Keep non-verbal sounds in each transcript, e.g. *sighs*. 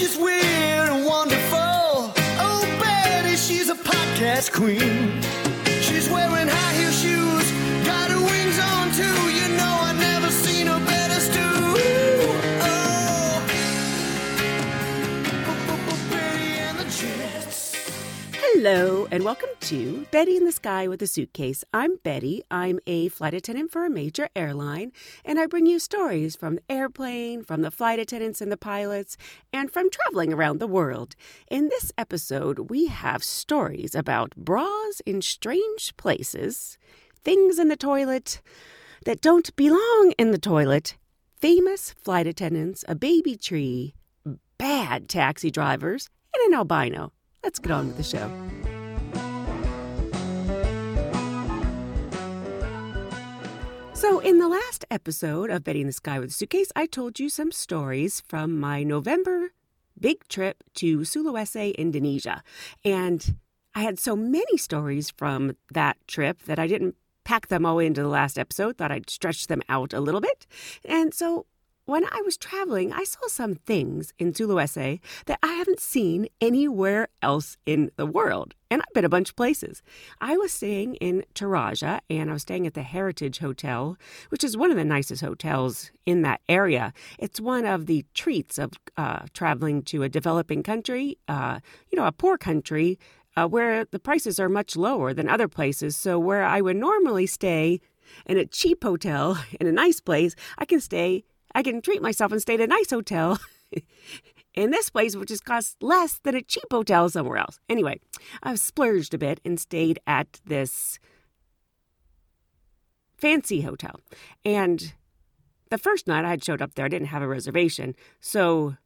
Oh, she's weird and wonderful. Oh, Betty, she's a podcast queen. She's wearing high heel shoes, got her wings on too. You know I never seen her better stew. Oh, oh, oh, oh and the Jets. Hello, and welcome to Betty in the Sky with a Suitcase. I'm Betty. I'm a flight attendant for a major airline, and I bring you stories from the airplane, from the flight attendants and the pilots, and from traveling around the world. In this episode, we have stories about bras in strange places, things in the toilet that don't belong in the toilet, famous flight attendants, a baby tree, bad taxi drivers, and an albino. Let's get on with the show. So, in the last episode of Betty in the Sky with a Suitcase, I told you some stories from my November big trip to Sulawesi, Indonesia. And I had so many stories from that trip that I didn't pack them all into the last episode, thought I'd stretch them out a little bit. And so when I was traveling, I saw some things in Sulawesi that I haven't seen anywhere else in the world. And I've been a bunch of places. I was staying in Toraja and I was staying at the Heritage Hotel, which is one of the nicest hotels in that area. It's one of the treats of uh, traveling to a developing country, uh, you know, a poor country uh, where the prices are much lower than other places. So, where I would normally stay in a cheap hotel *laughs* in a nice place, I can stay I can treat myself and stay at a nice hotel *laughs* in this place, which has cost less than a cheap hotel somewhere else. Anyway, I've splurged a bit and stayed at this fancy hotel. And the first night I had showed up there, I didn't have a reservation. So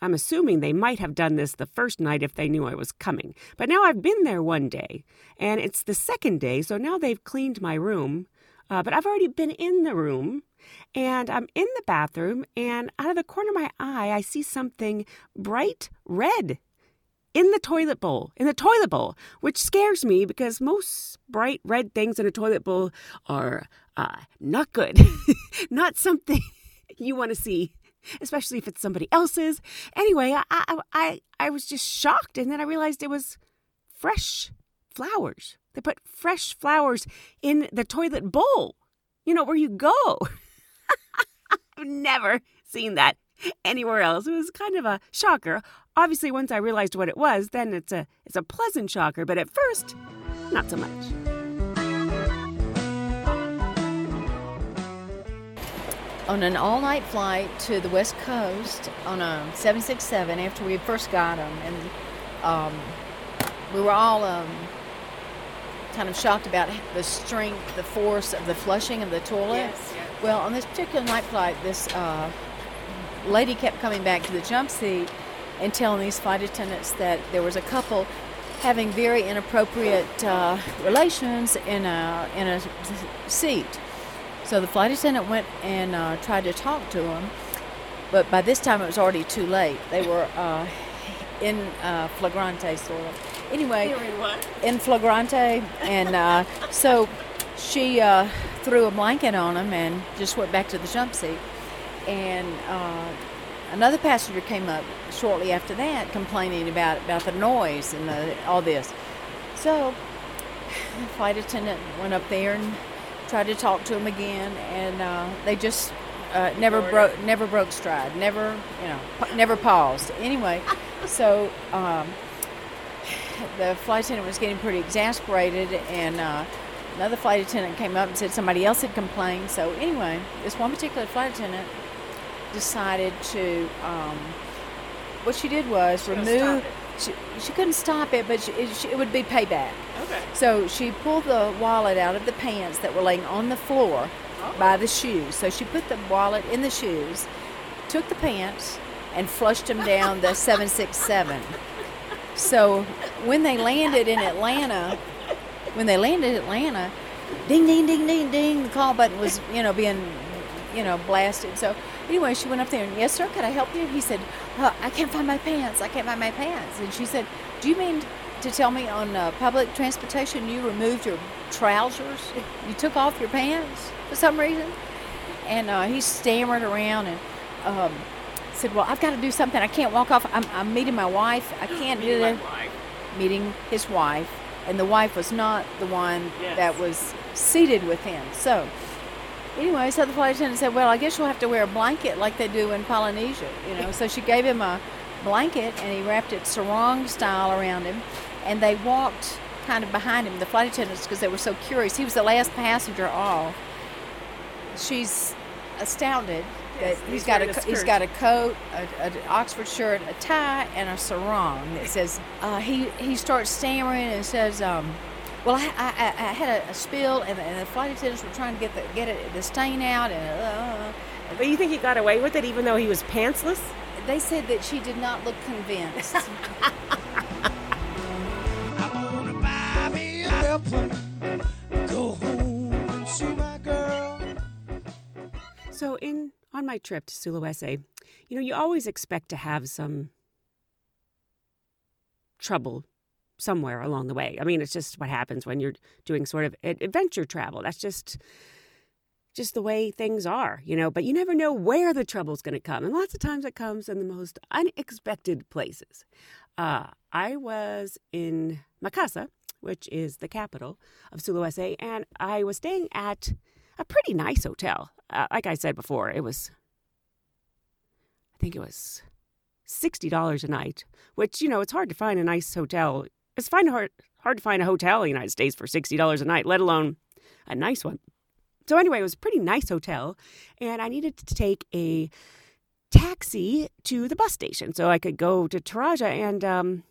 I'm assuming they might have done this the first night if they knew I was coming. But now I've been there one day, and it's the second day, so now they've cleaned my room. Uh, but I've already been in the room and I'm in the bathroom, and out of the corner of my eye, I see something bright red in the toilet bowl, in the toilet bowl, which scares me because most bright red things in a toilet bowl are uh, not good, *laughs* not something *laughs* you want to see. Especially if it's somebody else's. Anyway, I, I I I was just shocked, and then I realized it was fresh flowers. They put fresh flowers in the toilet bowl. You know where you go. *laughs* I've never seen that anywhere else. It was kind of a shocker. Obviously, once I realized what it was, then it's a it's a pleasant shocker, but at first, not so much. on an all-night flight to the west coast on a 767 after we first got them and um, we were all um, kind of shocked about the strength the force of the flushing of the toilet well on this particular night flight this uh, lady kept coming back to the jump seat and telling these flight attendants that there was a couple having very inappropriate uh, relations in a in a seat so the flight attendant went and uh, tried to talk to them, but by this time it was already too late. They were uh, in uh, flagrante, sort of. Anyway, in flagrante, and uh, so she uh, threw a blanket on him and just went back to the jump seat. And uh, another passenger came up shortly after that, complaining about about the noise and the, all this. So the *sighs* flight attendant went up there and tried to talk to him again, and uh, they just uh, never broke never broke stride, never you know pa- never paused. Anyway, so um, the flight attendant was getting pretty exasperated, and uh, another flight attendant came up and said somebody else had complained. So anyway, this one particular flight attendant decided to. Um, what she did was remove. She, she couldn't stop it, but she, it, she, it would be payback. Okay. So she pulled the wallet out of the pants that were laying on the floor by the shoes. So she put the wallet in the shoes, took the pants, and flushed them down the 767. So when they landed in Atlanta, when they landed in Atlanta, ding, ding, ding, ding, ding, the call button was, you know, being, you know, blasted. So anyway, she went up there and, yes, sir, could I help you? He said, uh, I can't find my pants. I can't find my pants. And she said, do you mean to tell me on uh, public transportation you removed your trousers? You took off your pants for some reason? And uh, he stammered around and um, said, well, I've got to do something. I can't walk off. I'm, I'm meeting my wife. I can't do that. Meeting his wife. And the wife was not the one Yes. that was seated with him. So, anyway, so the flight attendant said, "Well, I guess you'll have to wear a blanket like they do in Polynesia." You know, so she gave him a blanket and he wrapped it sarong style around him, and they walked kind of behind him. The flight attendants, because they were so curious, he was the last passenger off. She's astounded Yes, he's he's got a wearing a co- he's got a coat, a, an Oxford shirt, a tie, and a sarong that says. Uh, he he starts stammering and says. Um, well, I, I, I I had a, a spill, and, and the flight attendants were trying to get the get it, the stain out, and uh, But you think he got away with it even though he was pantsless? they said that she did not look convinced. I wanna buy me a airplane, go home and see my girl. So in on my trip to Sulawesi, you know, you always expect to have some trouble somewhere along the way. I mean, it's just what happens when you're doing sort of adventure travel. That's just just the way things are, you know, but you never know where the trouble's going to come. And lots of times it comes in the most unexpected places. Uh, I was in Makassar, which is the capital of Sulawesi, and I was staying at a pretty nice hotel. Uh, like I said before, it was, I think it was $60 a night, which, you know, it's hard to find a nice hotel. It's fine hard, hard to find a hotel in the United States for $60 a night, let alone a nice one. So, anyway, it was a pretty nice hotel, and I needed to take a taxi to the bus station so I could go to Toraja. And um,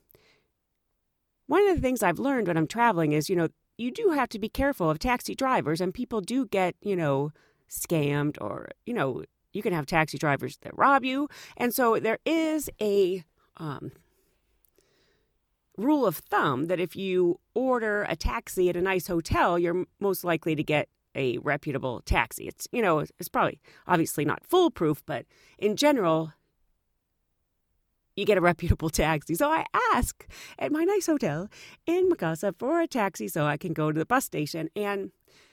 one of the things I've learned when I'm traveling is, you know, you do have to be careful of taxi drivers, and people do get, you know, scammed or, you know, you can have taxi drivers that rob you. And so there is a um, rule of thumb that if you order a taxi at a nice hotel, you're most likely to get a reputable taxi. It's, you know, it's probably obviously not foolproof, but in general, you get a reputable taxi. So I ask at my nice hotel in Makassar for a taxi so I can go to the bus station. And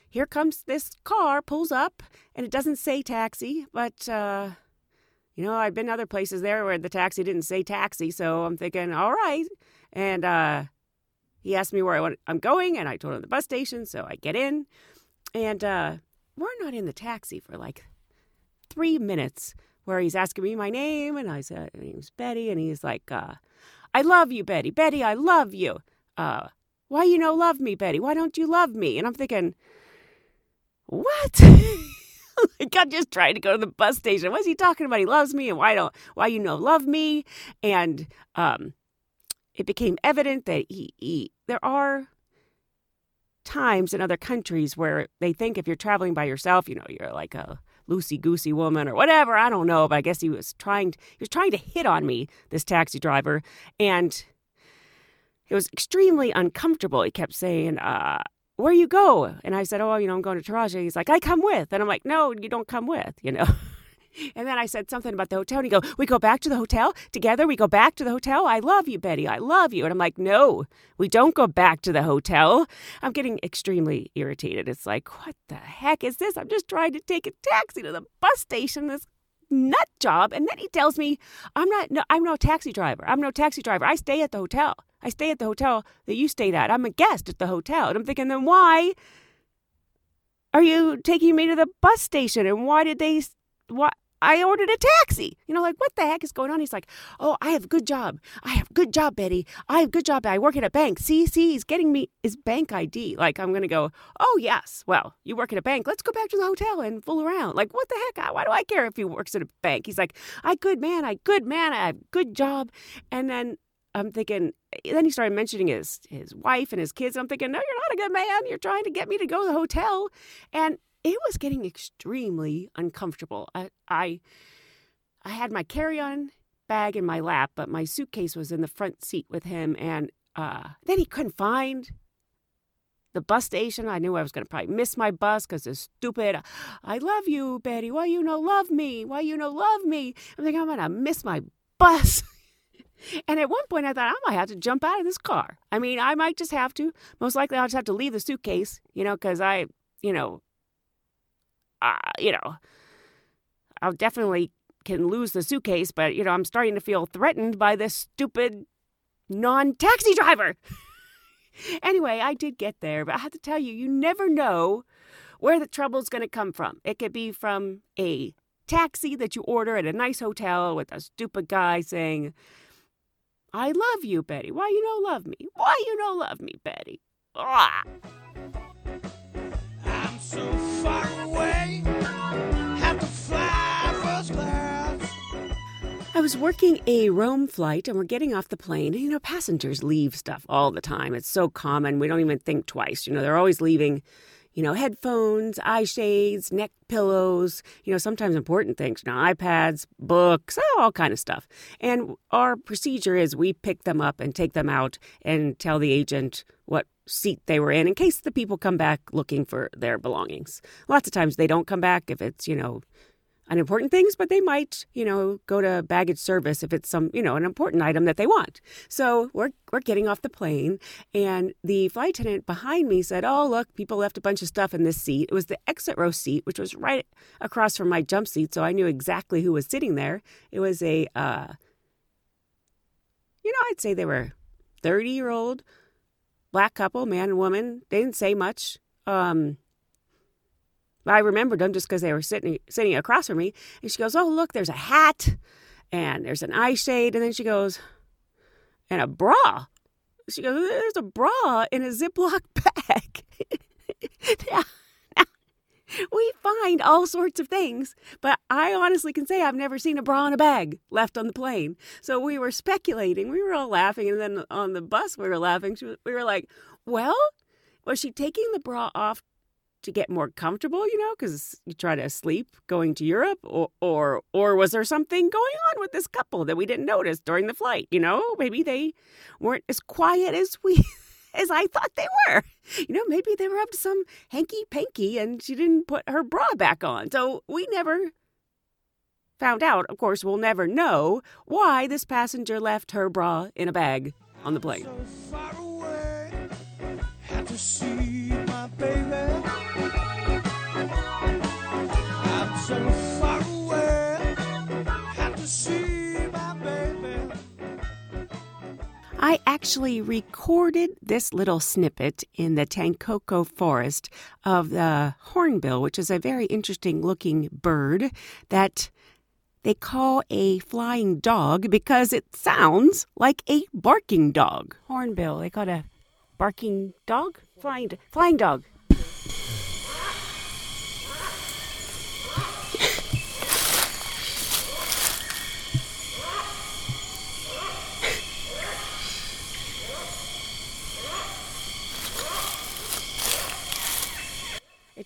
here comes this car, pulls up, and it doesn't say taxi, but, uh, you know, I've been to other places there where the taxi didn't say taxi. So I'm thinking, all right. And uh, he asked me where I want, I'm going, and I told him the bus station. So I get in, and uh, we're not in the taxi for like three minutes where he's asking me my name, and I said, my name's Betty, and he's like, uh, I love you, Betty. Betty, I love you. Uh, why you no love me, Betty? Why don't you love me? And I'm thinking, what? *laughs* like I'm just trying to go to the bus station. What's he talking about? He loves me, and why don't why you no love me? And um, it became evident that he, he there are times in other countries where they think if you're traveling by yourself, you know, you're like a loosey goosey woman or whatever. I don't know, but I guess he was trying. He was trying to hit on me, this taxi driver, and it was extremely uncomfortable. He kept saying, uh, "Where you go?" And I said, "Oh, you know, I'm going to Toraja." He's like, "I come with," and I'm like, "No, you don't come with," you know. *laughs* And then I said something about the hotel, and he go, "We go back to the hotel together. We go back to the hotel. I love you, Betty. I love you." And I'm like, "No, we don't go back to the hotel." I'm getting extremely irritated. It's like, what the heck is this? I'm just trying to take a taxi to the bus station. This nut job, and then he tells me, "I'm not. No, I'm no taxi driver. I'm no taxi driver. I stay at the hotel. I stay at the hotel that you stayed at. I'm a guest at the hotel." And I'm thinking, then why? are you taking me to the bus station? And why did they, why? I ordered a taxi. You know, like, what the heck is going on? He's like, oh, I have a good job. I have a good job, Betty. I have a good job. I work at a bank. See, see, he's getting me his bank ID. Like, I'm going to go, oh, yes. Well, you work at a bank. Let's go back to the hotel and fool around. Like, what the heck? Why do I care if he works at a bank? He's like, I good man. I good man. I have good job. And then I'm thinking, then he started mentioning his his wife and his kids. And I'm thinking, no, you're not a good man. You're trying to get me to go to the hotel. And it was getting extremely uncomfortable. I, I, I had my carry-on bag in my lap, but my suitcase was in the front seat with him, and uh, then he couldn't find the bus station. I knew I was going to probably miss my bus because it's stupid. I love you, Betty. Why you no love me? Why you no love me? I'm thinking I'm going to miss my bus. *laughs* and at one point, I thought I might have to jump out of this car. I mean, I might just have to. Most likely, I'll just have to leave the suitcase, you know, because I, you know, uh, you know, I'll definitely can lose the suitcase, but you know, I'm starting to feel threatened by this stupid non-taxi driver. *laughs* anyway, I did get there, but I have to tell you, you never know where the trouble's going to come from. It could be from a taxi that you order at a nice hotel with a stupid guy saying, "I love you, Betty. Why you no love me? Why you no love me, Betty?" Ah. I'm so I was working a Rome flight and we're getting off the plane. You know, passengers leave stuff all the time. It's so common. We don't even think twice. You know, they're always leaving, you know, headphones, eye shades, neck pillows, you know, sometimes important things, you know, iPads, books, all kind of stuff. And our procedure is we pick them up and take them out and tell the agent what seat they were in in case the people come back looking for their belongings. Lots of times they don't come back if it's, you know, unimportant things, but they might, you know, go to baggage service if it's some, you know, an important item that they want. So we're we're getting off the plane, and the flight attendant behind me said, "Oh, look, people left a bunch of stuff in this seat." It was the exit row seat, which was right across from my jump seat, so I knew exactly who was sitting there. It was a, uh, you know, I'd say they were thirty year old black couple, man and woman. They didn't say much. Um, I remembered them just because they were sitting sitting across from me. And she goes, "Oh, look, there's a hat, and there's an eye shade." And then she goes, "And a bra." She goes, "There's a bra in a Ziploc *laughs* bag." *laughs* we find all sorts of things, but I honestly can say I've never seen a bra in a bag left on the plane. So we were speculating. We were all laughing, and then on the bus we were laughing. We were like, "Well." Was she taking the bra off to get more comfortable, you know, because you try to sleep going to Europe, or, or or was there something going on with this couple that we didn't notice during the flight? You know, maybe they weren't as quiet as we *laughs* as I thought they were. You know, maybe they were up to some hanky panky, and she didn't put her bra back on. So we never found out. Of course, we'll never know why this passenger left her bra in a bag on the plane. So I actually recorded this little snippet in the Tangkoko forest of the hornbill, which is a very interesting looking bird that they call a flying dog because it sounds like a barking dog. Hornbill, they call it a barking dog? Flying, flying dog.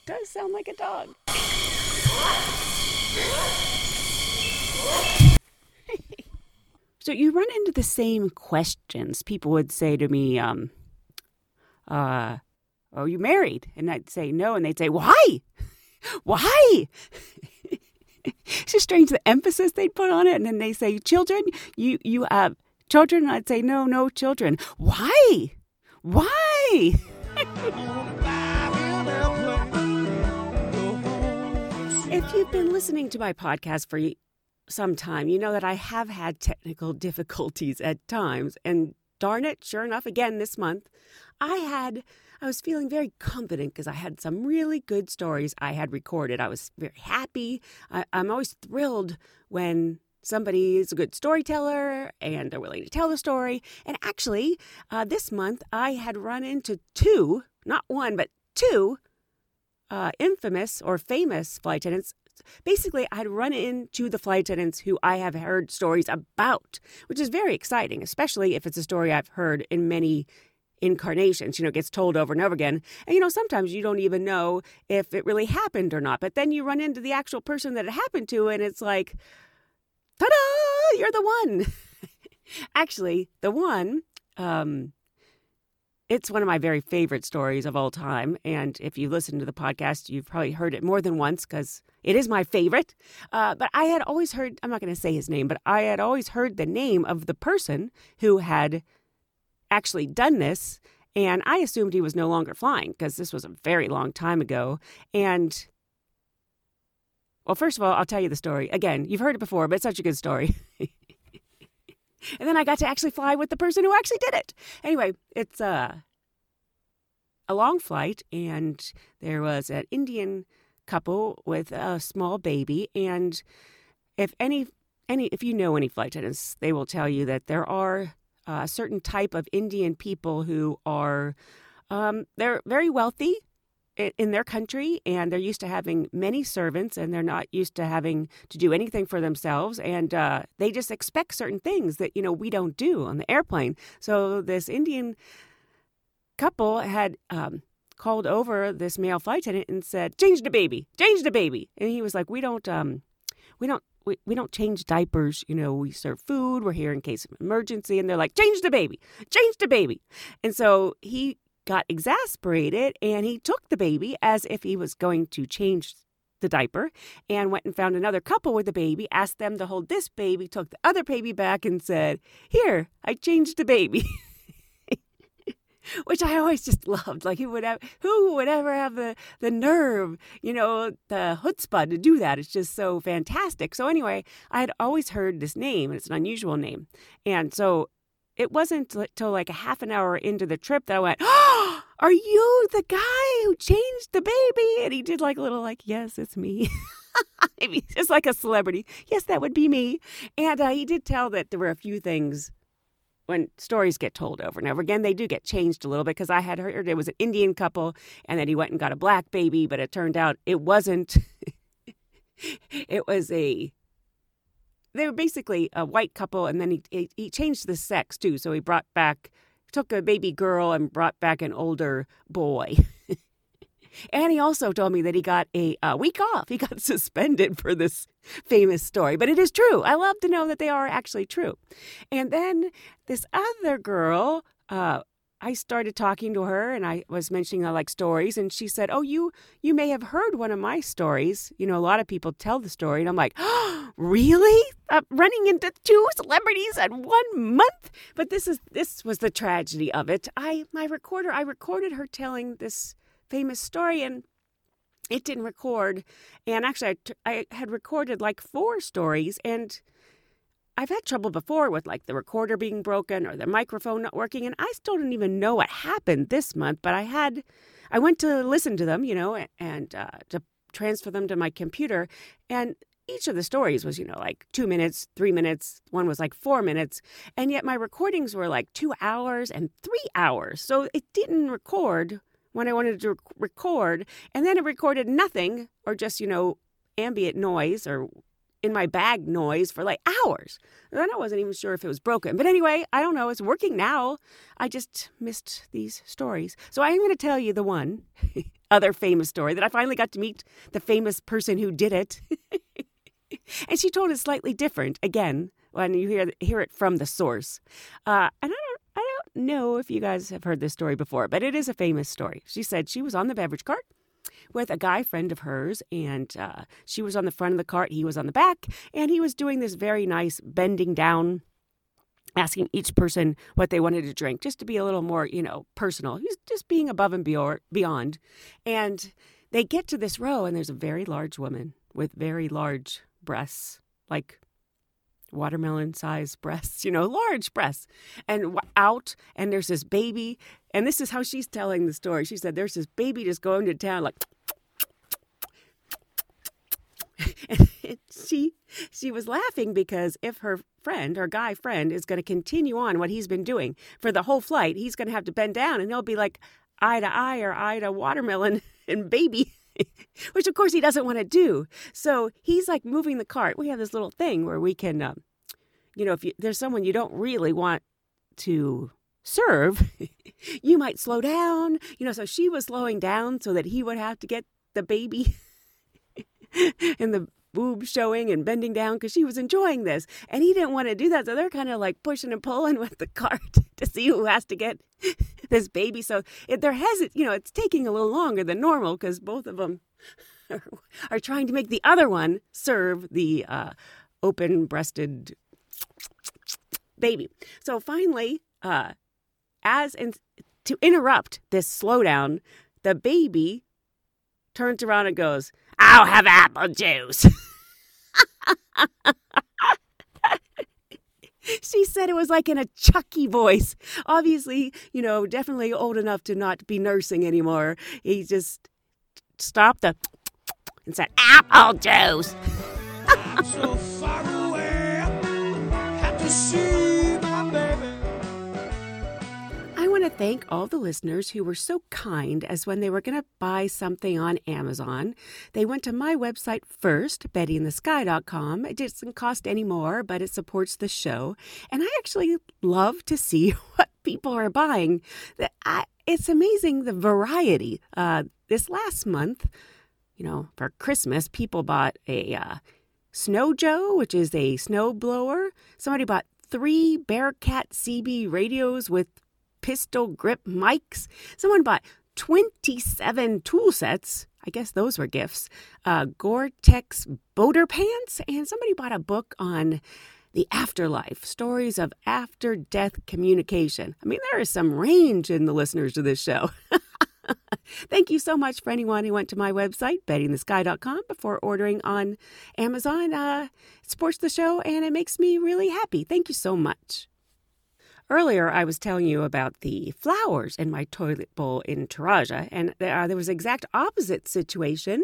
Does sound like a dog. *laughs* so you run into the same questions. People would say to me, um, uh, are you married? And I'd say no, and they'd say, why? *laughs* Why? it's just strange the emphasis they'd put on it. And then they say, children, you you have children? And I'd say, no, no children. Why? Why? *laughs* If you've been listening to my podcast for some time, you know that I have had technical *laughs* difficulties at times. And darn it, sure enough, again this month, I had I was feeling very confident because I had some really good stories I had recorded. I was very happy. I, I'm always thrilled when somebody is a good storyteller and they're willing to tell the story. And actually, uh, this month I had run into two, not one, but two uh, infamous or famous flight attendants. Basically, I'd run into the flight attendants who I have heard stories about, which is very exciting, especially if it's a story I've heard in many incarnations. You know, it gets told over and over again. And, you know, sometimes you don't even know if it really happened or not. But then you run into the actual person that it happened to, and it's like, ta da, you're the one. *laughs* Actually, the one, um, it's one of my very favorite stories of all time. And if you listen to the podcast, you've probably heard it more than once because it is my favorite. Uh, but I had always heard, I'm not going to say his name, but I had always heard the name of the person who had actually done this. And I assumed he was no longer flying because this was a very long time ago. And well, first of all, I'll tell you the story. Again, you've heard it before, but it's such a good story. *laughs* *laughs* and then I got to actually fly with the person who actually did it. Anyway, it's uh, a long flight, and there was an Indian couple with a small baby. And if any, any, if you know any flight attendants, they will tell you that there are uh, a certain type of Indian people who are, um, they're very wealthy in their country and they're used to having many servants and they're not used to having to do anything for themselves and uh, they just expect certain things that you know we don't do on the airplane. So this indian couple had um, called over this male flight attendant and said change the baby change the baby. And he was like we don't um, we don't we, we don't change diapers you know we serve food we're here in case of emergency. And they're like change the baby change the baby. And so he got exasperated and he took the baby as if he was going to change the diaper and went and found another couple with a baby, asked them to hold this baby, took the other baby back and said, Here, I changed the baby. *laughs* Which I always just loved. Like who would have who would ever have the, the nerve, you know, the chutzpah to do that? It's just so fantastic. So anyway, I had always heard this name, and it's an unusual name. And so it wasn't till like a half an hour into the trip that I went, oh, *gasps* are you the guy who changed the baby? And he did like a little like, yes, it's me. *laughs* Just like a celebrity. Yes, that would be me. And uh, he did tell that there were a few things when stories get told over and over again, they do get changed a little bit because I had heard it was an Indian couple and then he went and got a black baby, but it turned out it wasn't. *laughs* it was a they were basically a white couple, and then he, he, he changed the sex too. So he brought back, took a baby girl and brought back an older boy. *laughs* and he also told me that he got a, week off. *laughs* He got suspended for this famous story, but it is true. I love to know that they are actually true. And then this other girl, uh, I started talking to her and I was mentioning I like stories and she said, "Oh, you you may have heard one of my stories. You know, a lot of people tell the story." And I'm like, oh, *gasps* "Really? Uh, running into two celebrities in one month?" But this is this was the tragedy of it. I my recorder, I recorded her telling this famous story and it didn't record. And actually I, I had recorded like four stories and I've had trouble before with like the recorder being broken or the microphone not working, and I still didn't even know what happened this month. But I had, I went to listen to them, you know, and uh, to transfer them to my computer, and each of the stories was, you know, like two minutes, three minutes. One was like four minutes, and yet my recordings were like two hours and three hours. So it didn't record when I wanted to record, and then it recorded nothing or just, you know, ambient noise or in my bag noise for like hours. And then I wasn't even sure if it was broken. But anyway, I don't know. It's working now. I just missed these stories. So I'm going to tell you the one *laughs* other famous story that I finally got to meet the famous person who did it. *laughs* and she told it slightly different again when you hear hear it from the source. Uh, and I don't I don't know if you guys have heard this story before, but it is a famous story. She said she was on the beverage cart with a guy friend of hers, and uh, she was on the front of the cart, he was on the back, and he was doing this very nice bending down asking each person what they wanted to drink just to be a little more you know personal. He's just being above and beyond. And they get to this row and there's a very large woman with very large breasts like watermelon sized breasts, you know, large breasts, and out, and there's this baby. And this is how she's telling the story. She said, There's this baby just going to town, like, *laughs* and she she was laughing because if her friend her guy friend is going to continue on what he's been doing for the whole flight he's going to have to bend down and they'll be like eye to eye or eye to watermelon *laughs* and baby *laughs* which of course he doesn't want to do. So he's like moving the cart. We have this little thing where we can um, you know if you, there's someone you don't really want to serve *laughs* you might slow down. You know so she was slowing down so that he would have to get the baby *laughs* and the boobs showing and bending down because she was enjoying this. And he didn't want to do that. So they're kind of like pushing and pulling *laughs* with the cart to see who has to get *laughs* this baby. So it, they're you know, it's taking a little longer than normal because both of them *laughs* are, are, trying to make the other one serve the uh, open breasted *tsk* baby. So finally, uh, as in, to interrupt this slowdown, the baby turns around and goes, I'll have apple juice. *laughs* she said it was like in a Chucky voice. Obviously, you know, definitely old enough to not be nursing anymore. He just stopped the *tsk* and said, apple juice. *laughs* so far away, had to see want to thank all the listeners who were so kind as when they were going to buy something on Amazon, they went to my website first, bettyinthesky.com. It doesn't cost any more, but it supports the show. And I actually love to see *laughs* what people are buying. It's amazing the variety. Uh, this last month, you know, for Christmas, people bought a uh, Snow Joe, which is a snow blower. Somebody bought three Bearcat CB radios with pistol grip mics. Someone bought 27 tool sets. I guess those were gifts. Uh, Gore Tex boater pants. And somebody bought a book on the afterlife, stories of after death communication. I mean, there is some range in the listeners to this show. *laughs* Thank you so much for anyone who went to my website, bettyinthesky.com, before ordering on Amazon. Uh, it supports the show and it makes me really happy. Thank you so much. Earlier, I was telling you about the flowers in my toilet bowl in Toraja, and uh, there was exact opposite situation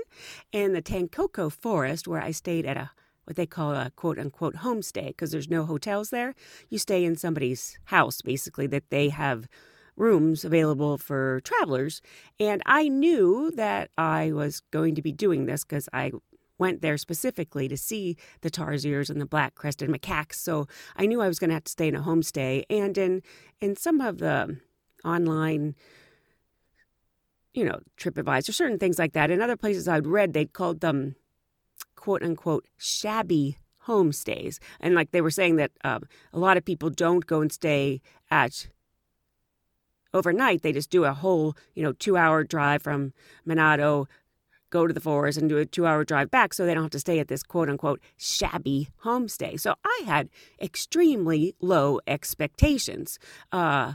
in the Tangkoko forest where I stayed at a what they call a quote unquote homestay because there's no hotels there. You stay in somebody's house basically that they have rooms available for travelers. And I knew that I was going to be doing this because I went there specifically to see the tarsiers and the black crested macaques. So I knew I was going to have to stay in a homestay. And in in some of the online, you know, TripAdvisor, certain things like that. In other places I'd read, they'd called them quote unquote shabby homestays. And like they were saying that um, a lot of people don't go and stay at overnight. They just do a whole, you know, two hour drive from Manado go to the forest and do a two hour drive back so they don't have to stay at this quote unquote shabby homestay. So I had extremely low expectations. Uh,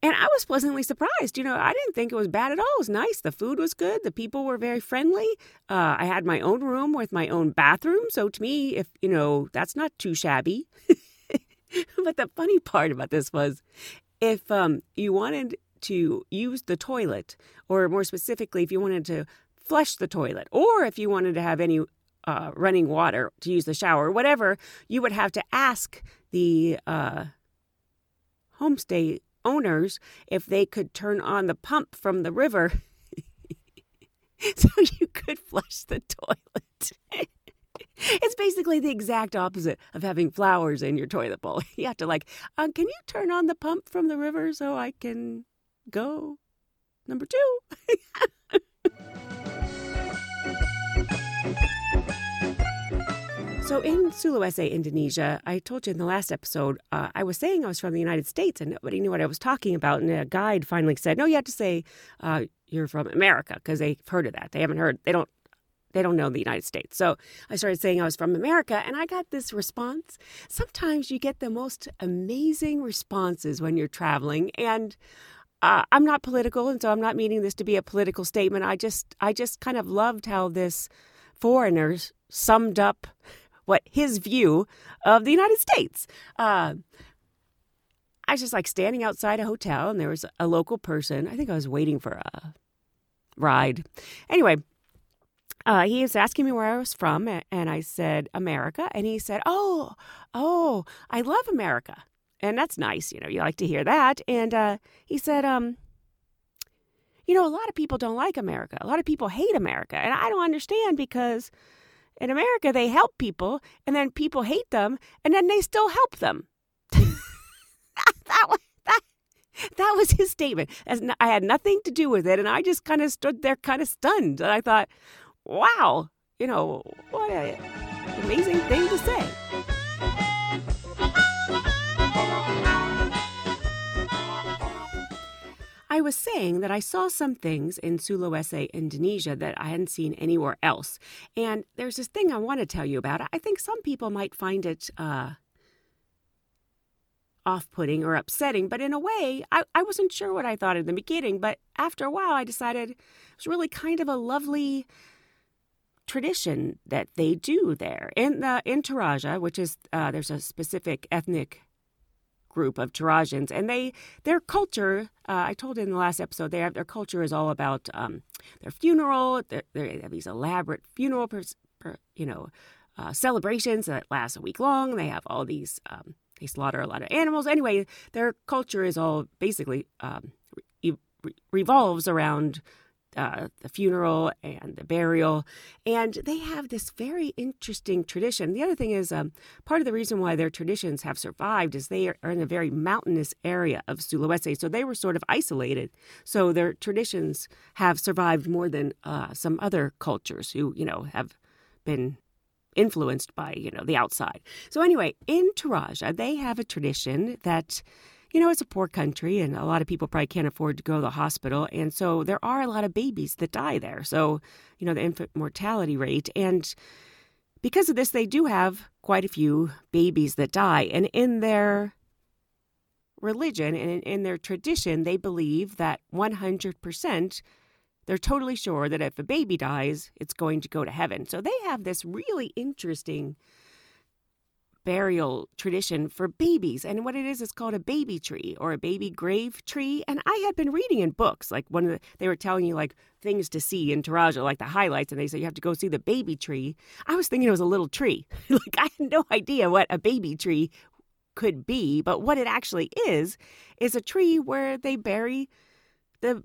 and I was pleasantly surprised. You know, I didn't think it was bad at all. It was nice. The food was good. The people were very friendly. Uh, I had my own room with my own bathroom. So to me, if, you know, that's not too shabby. *laughs* but the funny part about this was if um, you wanted to use the toilet, or more specifically, if you wanted to flush the toilet, or if you wanted to have any uh, running water to use the shower, whatever, you would have to ask the uh, homestay owners if they could turn on the pump from the river *laughs* so you could flush the toilet. *laughs* it's basically the exact opposite of having flowers in your toilet bowl. *laughs* You have to like, uh, can you turn on the pump from the river so I can go? Number two. So in Sulawesi, Indonesia, I told you in the last episode, uh, I was saying I was from the United States and nobody knew what I was talking about. And a guide finally said, "No, you have to say uh, you're from America because they've heard of that. They haven't heard. They don't. They don't know the United States." So I started saying I was from America, and I got this response. Sometimes you get the most amazing responses when you're traveling, and uh, I'm not political, and so I'm not meaning this to be a political statement. I just, I just kind of loved how this foreigner summed up what his view of the United States. Uh, I was just like standing outside a hotel, and there was a local person. I think I was waiting for a ride. Anyway, uh, he was asking me where I was from, and I said America, and he said, "Oh, oh, I love America," and that's nice. You know, you like to hear that. And uh, he said, um, "You know, a lot of people don't like America. A lot of people hate America, and I don't understand because." In America, they help people, and then people hate them, and then they still help them. *laughs* that, was, that, that was his statement. I had nothing to do with it, and I just kind of stood there, kind of stunned. And I thought, wow, you know, what an amazing thing to say. I was saying that I saw some things in Sulawesi, Indonesia that I hadn't seen anywhere else. And there's this thing I want to tell you about. I think some people might find it uh, off putting or upsetting, but in a way, I, I wasn't sure what I thought in the beginning. But after a while, I decided it was really kind of a lovely tradition that they do there in the in Toraja, which is uh, there's a specific ethnic group of Torajans, and they their culture. Uh, I told in the last episode, they have their culture is all about um, their funeral. They have these elaborate funeral, per, per, you know, uh, celebrations that last a week long. They have all these. Um, they slaughter a lot of animals. Anyway, their culture is all basically um, re- revolves around uh, the funeral and the burial. And they have this very interesting tradition. The other thing is, um, part of the reason why their traditions have survived is they are in a very mountainous area of Sulawesi. So they were sort of isolated. So their traditions have survived more than uh, some other cultures who, you know, have been influenced by, you know, the outside. So anyway, in Toraja, they have a tradition that you know, it's a poor country and a lot of people probably can't afford to go to the hospital. And so there are a lot of babies that die there. So, you know, the infant mortality rate. And because of this, they do have quite a few babies that die. And in their religion and in their tradition, they believe that 100%. They're totally sure that if a baby dies, it's going to go to heaven. So they have this really interesting burial tradition for babies. And what it is, is called a baby tree or a baby grave tree. And I had been reading in books, like one of the, they were telling you like things to see in Toraja, like the highlights, and they said you have to go see the baby tree. I was thinking it was a little tree. *laughs* like I had no idea what a baby tree could be, but what it actually is, is a tree where they bury the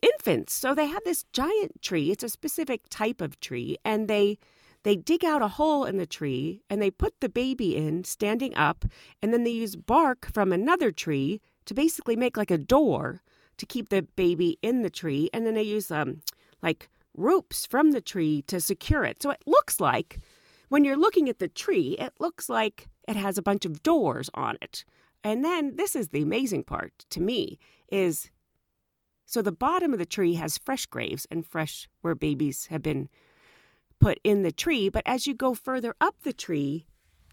infants. So they have this giant tree. It's a specific type of tree, and they they dig out a hole in the tree and they put the baby in standing up, and then they use bark from another tree to basically make like a door to keep the baby in the tree. And then they use um, like ropes from the tree to secure it. So it looks like when you're looking at the tree, it looks like it has a bunch of doors on it. And then this is the amazing part to me is so the bottom of the tree has fresh graves and fresh where babies have been put in the tree, but as you go further up the tree,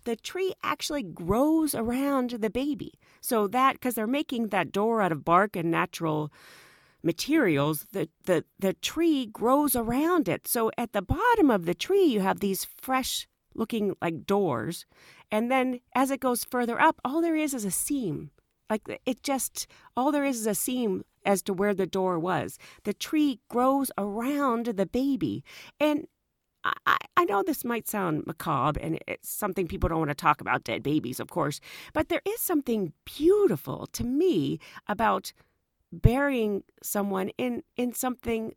the tree actually grows around the baby. So that because they're making that door out of bark and natural materials, the, the the tree grows around it. So at the bottom of the tree you have these fresh looking like doors. And then as it goes further up, all there is is a seam. Like it just all there is is a seam as to where the door was. The tree grows around the baby. And I, I know this might sound macabre and it's something people don't want to talk about dead babies, of course, but there is something beautiful to me about burying someone in, in something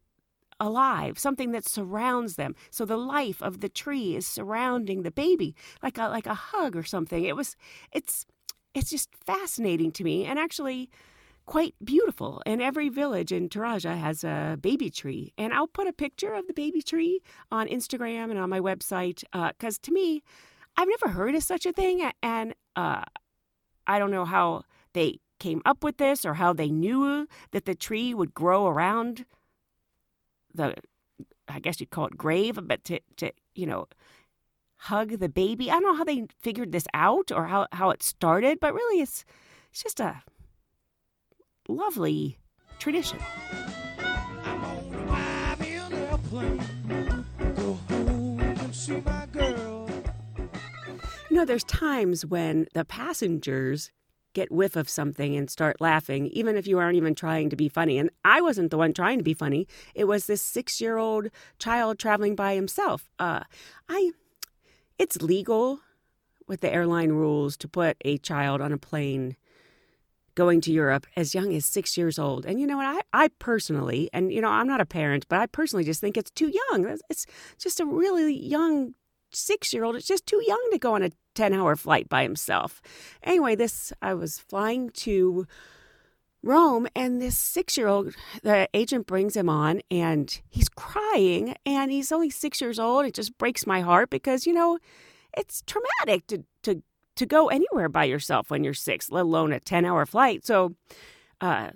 alive, something that surrounds them. So the life of the tree is surrounding the baby, like a like a hug or something. It was it's it's just fascinating to me. And actually quite beautiful. And every village in Toraja has a baby tree. And I'll put a picture of the baby tree on Instagram and on my website because uh, to me, I've never heard of such a thing. And uh, I don't know how they came up with this or how they knew that the tree would grow around the, I guess you'd call it grave, but to, to you know, hug the baby. I don't know how they figured this out or how, how it started, but really it's, it's just a lovely tradition. You know, there's times when the passengers get whiff of something and start laughing, even if you aren't even trying to be funny. And I wasn't the one trying to be funny. It was this six year old child traveling by himself. Uh, I, it's legal with the airline rules to put a child on a plane going to Europe as young as six years old. And you know what? I, I personally, and you know, I'm not a parent, but I personally just think it's too young. It's just a really young six year old. It's just too young to go on a 10 hour flight by himself. Anyway, this, I was flying to Rome, and this six year old, the agent brings him on, and he's crying, and he's only six years old. It just breaks my heart because, you know, it's traumatic to, to to go anywhere by yourself when you're six, let alone a 10 hour flight. So, uh,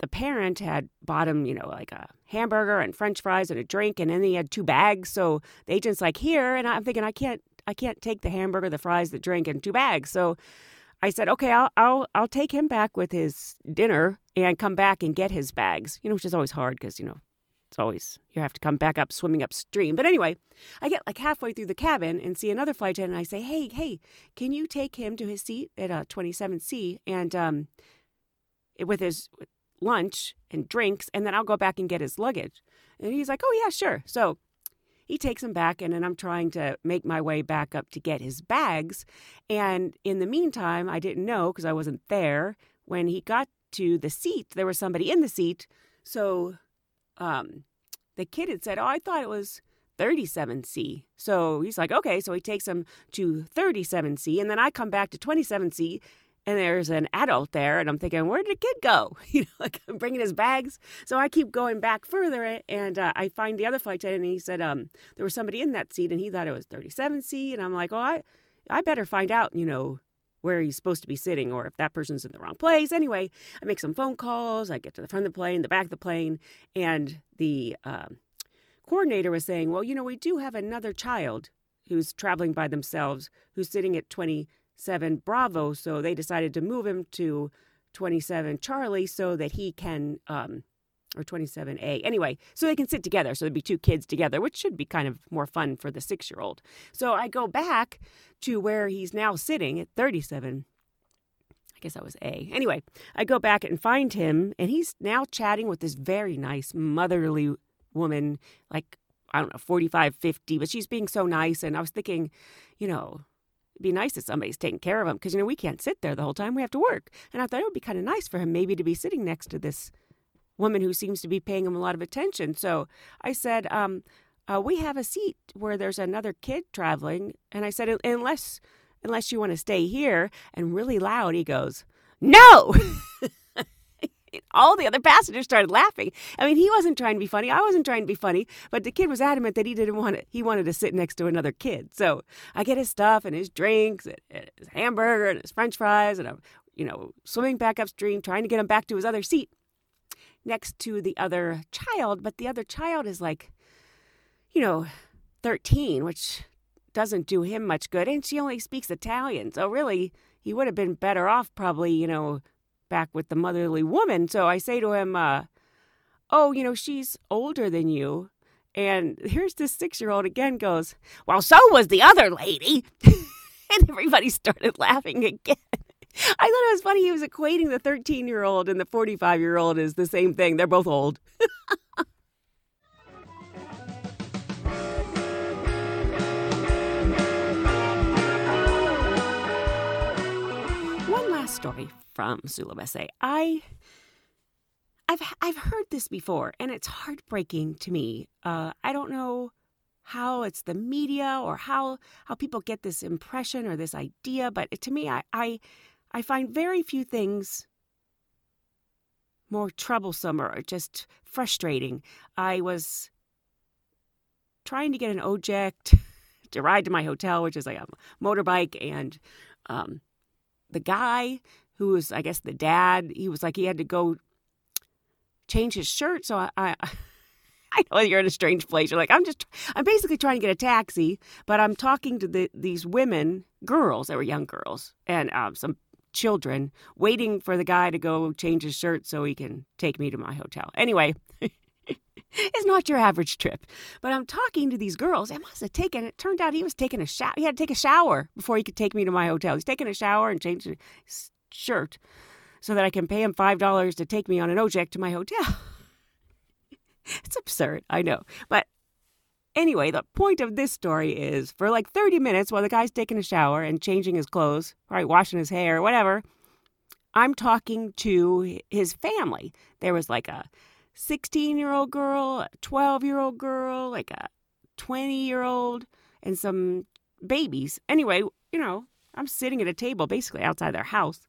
the parent had bought him, you know, like a hamburger and french fries and a drink, and then he had two bags. So the agent's like, here. And I'm thinking, I can't, I can't take the hamburger, the fries, the drink, and two bags. So I said, okay, I'll, I'll, I'll take him back with his dinner and come back and get his bags, you know, which is always hard because, you know, it's always, you have to come back up swimming upstream. But anyway, I get like halfway through the cabin and see another flight attendant. And I say, hey, hey, can you take him to his seat at uh, 27C and um, with his lunch and drinks, and then I'll go back and get his luggage. And he's like, oh, yeah, sure. So he takes him back, and then I'm trying to make my way back up to get his bags. And in the meantime, I didn't know because I wasn't there. When he got to the seat, there was somebody in the seat. So um, the kid had said, Oh, I thought it was 37C. So he's like, Okay. So he takes him to 37C. And then I come back to 27C and there's an adult there. And I'm thinking, Where did the kid go? *laughs* You know, like I'm bringing his bags. So I keep going back further and uh, I find the other flight attendant and he said, um, There was somebody in that seat and he thought it was 37C. And I'm like, Oh, I, I better find out, you know, where he's supposed to be sitting or if that person's in the wrong place. Anyway, I make some phone calls. I get to the front of the plane, the back of the plane, and the um, coordinator was saying, Well, you know, we do have another child who's traveling by themselves who's sitting at 27 Bravo. So they decided to move him to 27 Charlie so that he can um, or 27A. Anyway, so they can sit together. So there'd be two kids together, which should be kind of more fun for the six year old. So I go back to where he's now sitting at 37. I guess that was A. Anyway, I go back and find him, and he's now chatting with this very nice, motherly woman, like, I don't know, 45, 50, but she's being so nice. And I was thinking, you know, it'd be nice if somebody's taking care of him because, you know, we can't sit there the whole time. We have to work. And I thought it would be kind of nice for him maybe to be sitting next to this woman who seems to be paying him a lot of attention. So I said, um, uh, "We have a seat where there's another kid traveling," and I said, "Unless, unless you want to stay here." And really loud, he goes, "No." *laughs* All the other passengers started laughing. I mean, he wasn't trying to be funny. I wasn't trying to be funny, but the kid was adamant that he didn't want it. He wanted to sit next to another kid. So I get his stuff and his drinks, and his hamburger and his French fries, and I'm, you know, swimming back upstream, trying to get him back to his other seat next to the other child, but the other child is like, you know, 13, which doesn't do him much good. And she only speaks Italian. So really, he would have been better off probably, you know, back with the motherly woman. So I say to him, uh, oh, you know, she's older than you. And here's this six year old again goes, well, so was the other lady. *laughs* and everybody started laughing again. I thought it was funny. He was equating the 13 year old and the 45 year old as the same thing. They're both old. *laughs* One last story from Sulawesi. I. I've I've heard this before, and it's heartbreaking to me. Uh, I don't know how it's the media or how how people get this impression or this idea, but to me, I, I I find very few things more troublesome or just frustrating. I was trying to get an ojek *laughs* to ride to my hotel, which is like a motorbike, and um, the guy who was, I guess, the dad, he was like he had to go change his shirt. So I, I *laughs* I know you're in a strange place. You're like, I'm just, I'm basically trying to get a taxi, but I'm talking to the, these women, girls, they were young girls, and um, some children waiting for the guy to go change his shirt so he can take me to my hotel. Anyway, *laughs* it's not your average trip. But I'm talking to these girls. I must have taken it. Turned out he was taking a shower. He had to take a shower before he could take me to my hotel. He's taking a shower and changing his shirt so that I can pay him $5 to take me on an ojek to my hotel. *laughs* it's absurd, I know. But anyway, the point of this story is for like 30 minutes while the guy's taking a shower and changing his clothes, right, washing his hair, whatever, I'm talking to his family. There was like a 16 year old girl, a 12 year old girl, like a 20 year old, and some babies. Anyway, you know, I'm sitting at a table basically outside their house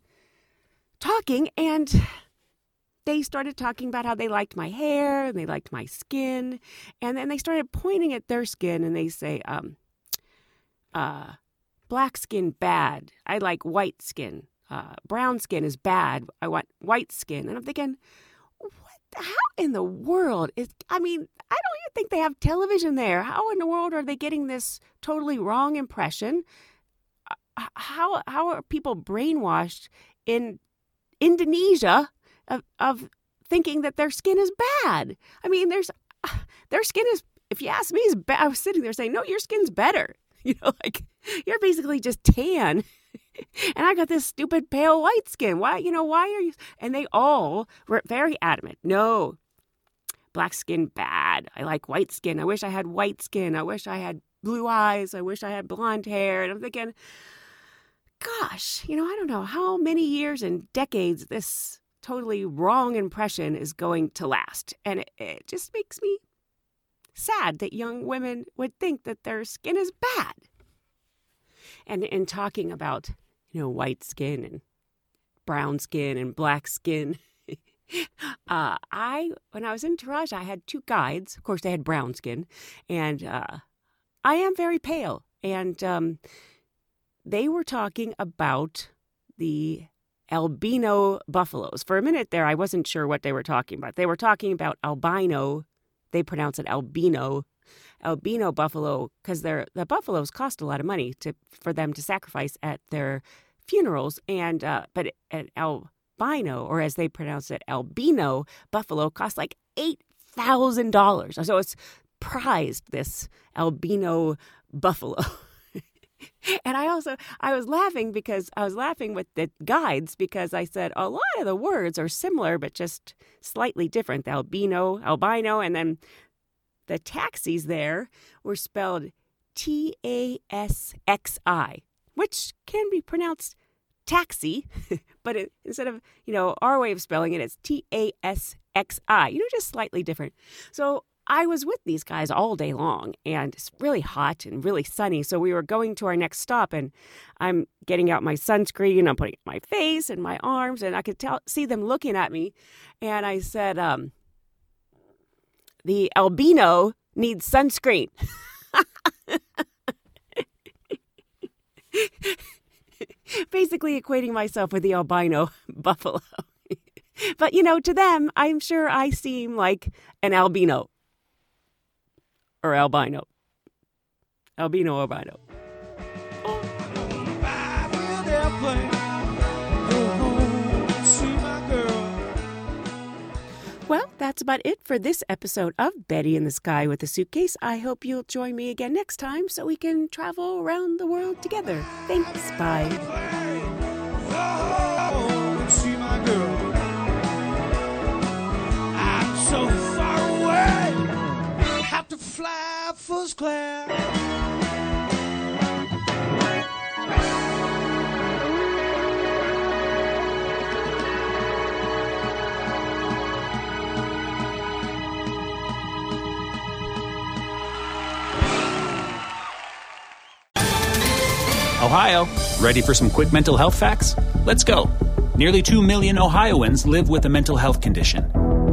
talking, and they started talking about how they liked my hair and they liked my skin. And then they started pointing at their skin and they say, um, uh, black skin bad. I like white skin. Uh, brown skin is bad. I want white skin. And I'm thinking, what? How in the world is? I mean, I don't even think they have television there. How in the world are they getting this totally wrong impression? Uh, how how are people brainwashed in Indonesia of, of thinking that their skin is bad. I mean, there's *sighs* their skin is, if you ask me, is bad. I was sitting there saying, no, your skin's better. *laughs* You know, like you're basically just tan. *laughs* and I got this stupid pale white skin. Why, you know, why are you? And they all were very adamant. No, black skin bad. I like white skin. I wish I had white skin. I wish I had blue eyes. I wish I had blonde hair. And I'm thinking, gosh, you know, I don't know how many years and decades this totally wrong impression is going to last. And it, it just makes me sad that young women would think that their skin is bad. And in talking about, you know, white skin and brown skin and black skin, *laughs* uh, I when I was in Toraja, I had two guides. Of course, they had brown skin, and uh, I am very pale. And um, they were talking about the albino buffaloes. For a minute there, I wasn't sure what they were talking about. They were talking about albino. They pronounce it albino, albino buffalo, because the buffaloes cost a lot of money to for them to sacrifice at their funerals. And uh, but an albino, or as they pronounce it, albino buffalo, costs like eight thousand dollars. So it's prized this albino buffalo. *laughs* *laughs* and I also I was laughing because I was laughing with the guides because I said a lot of the words are similar but just slightly different. The albino, albino, and then the taxis there were spelled T A S X I, which can be pronounced taxi, *laughs* but it, instead of you know our way of spelling it, it's T A S X I. You know, just slightly different. So I was with these guys all day long and it's really hot and really sunny. So we were going to our next stop and I'm getting out my sunscreen, I'm putting my face and my arms, and I could tell see them looking at me. And I said, um, the albino needs sunscreen. *laughs* Basically equating myself with the albino *laughs* buffalo. but you know, to them, I'm sure I seem like an albino or albino. Albino albino. Well, that's about it for this episode of Betty in the Sky with a Suitcase. I hope you'll join me again next time so we can travel around the world together. Thanks. Bye. Fly first class. Ohio, ready for some quick mental health facts? Let's go. Nearly 2 million Ohioans live with a mental health condition.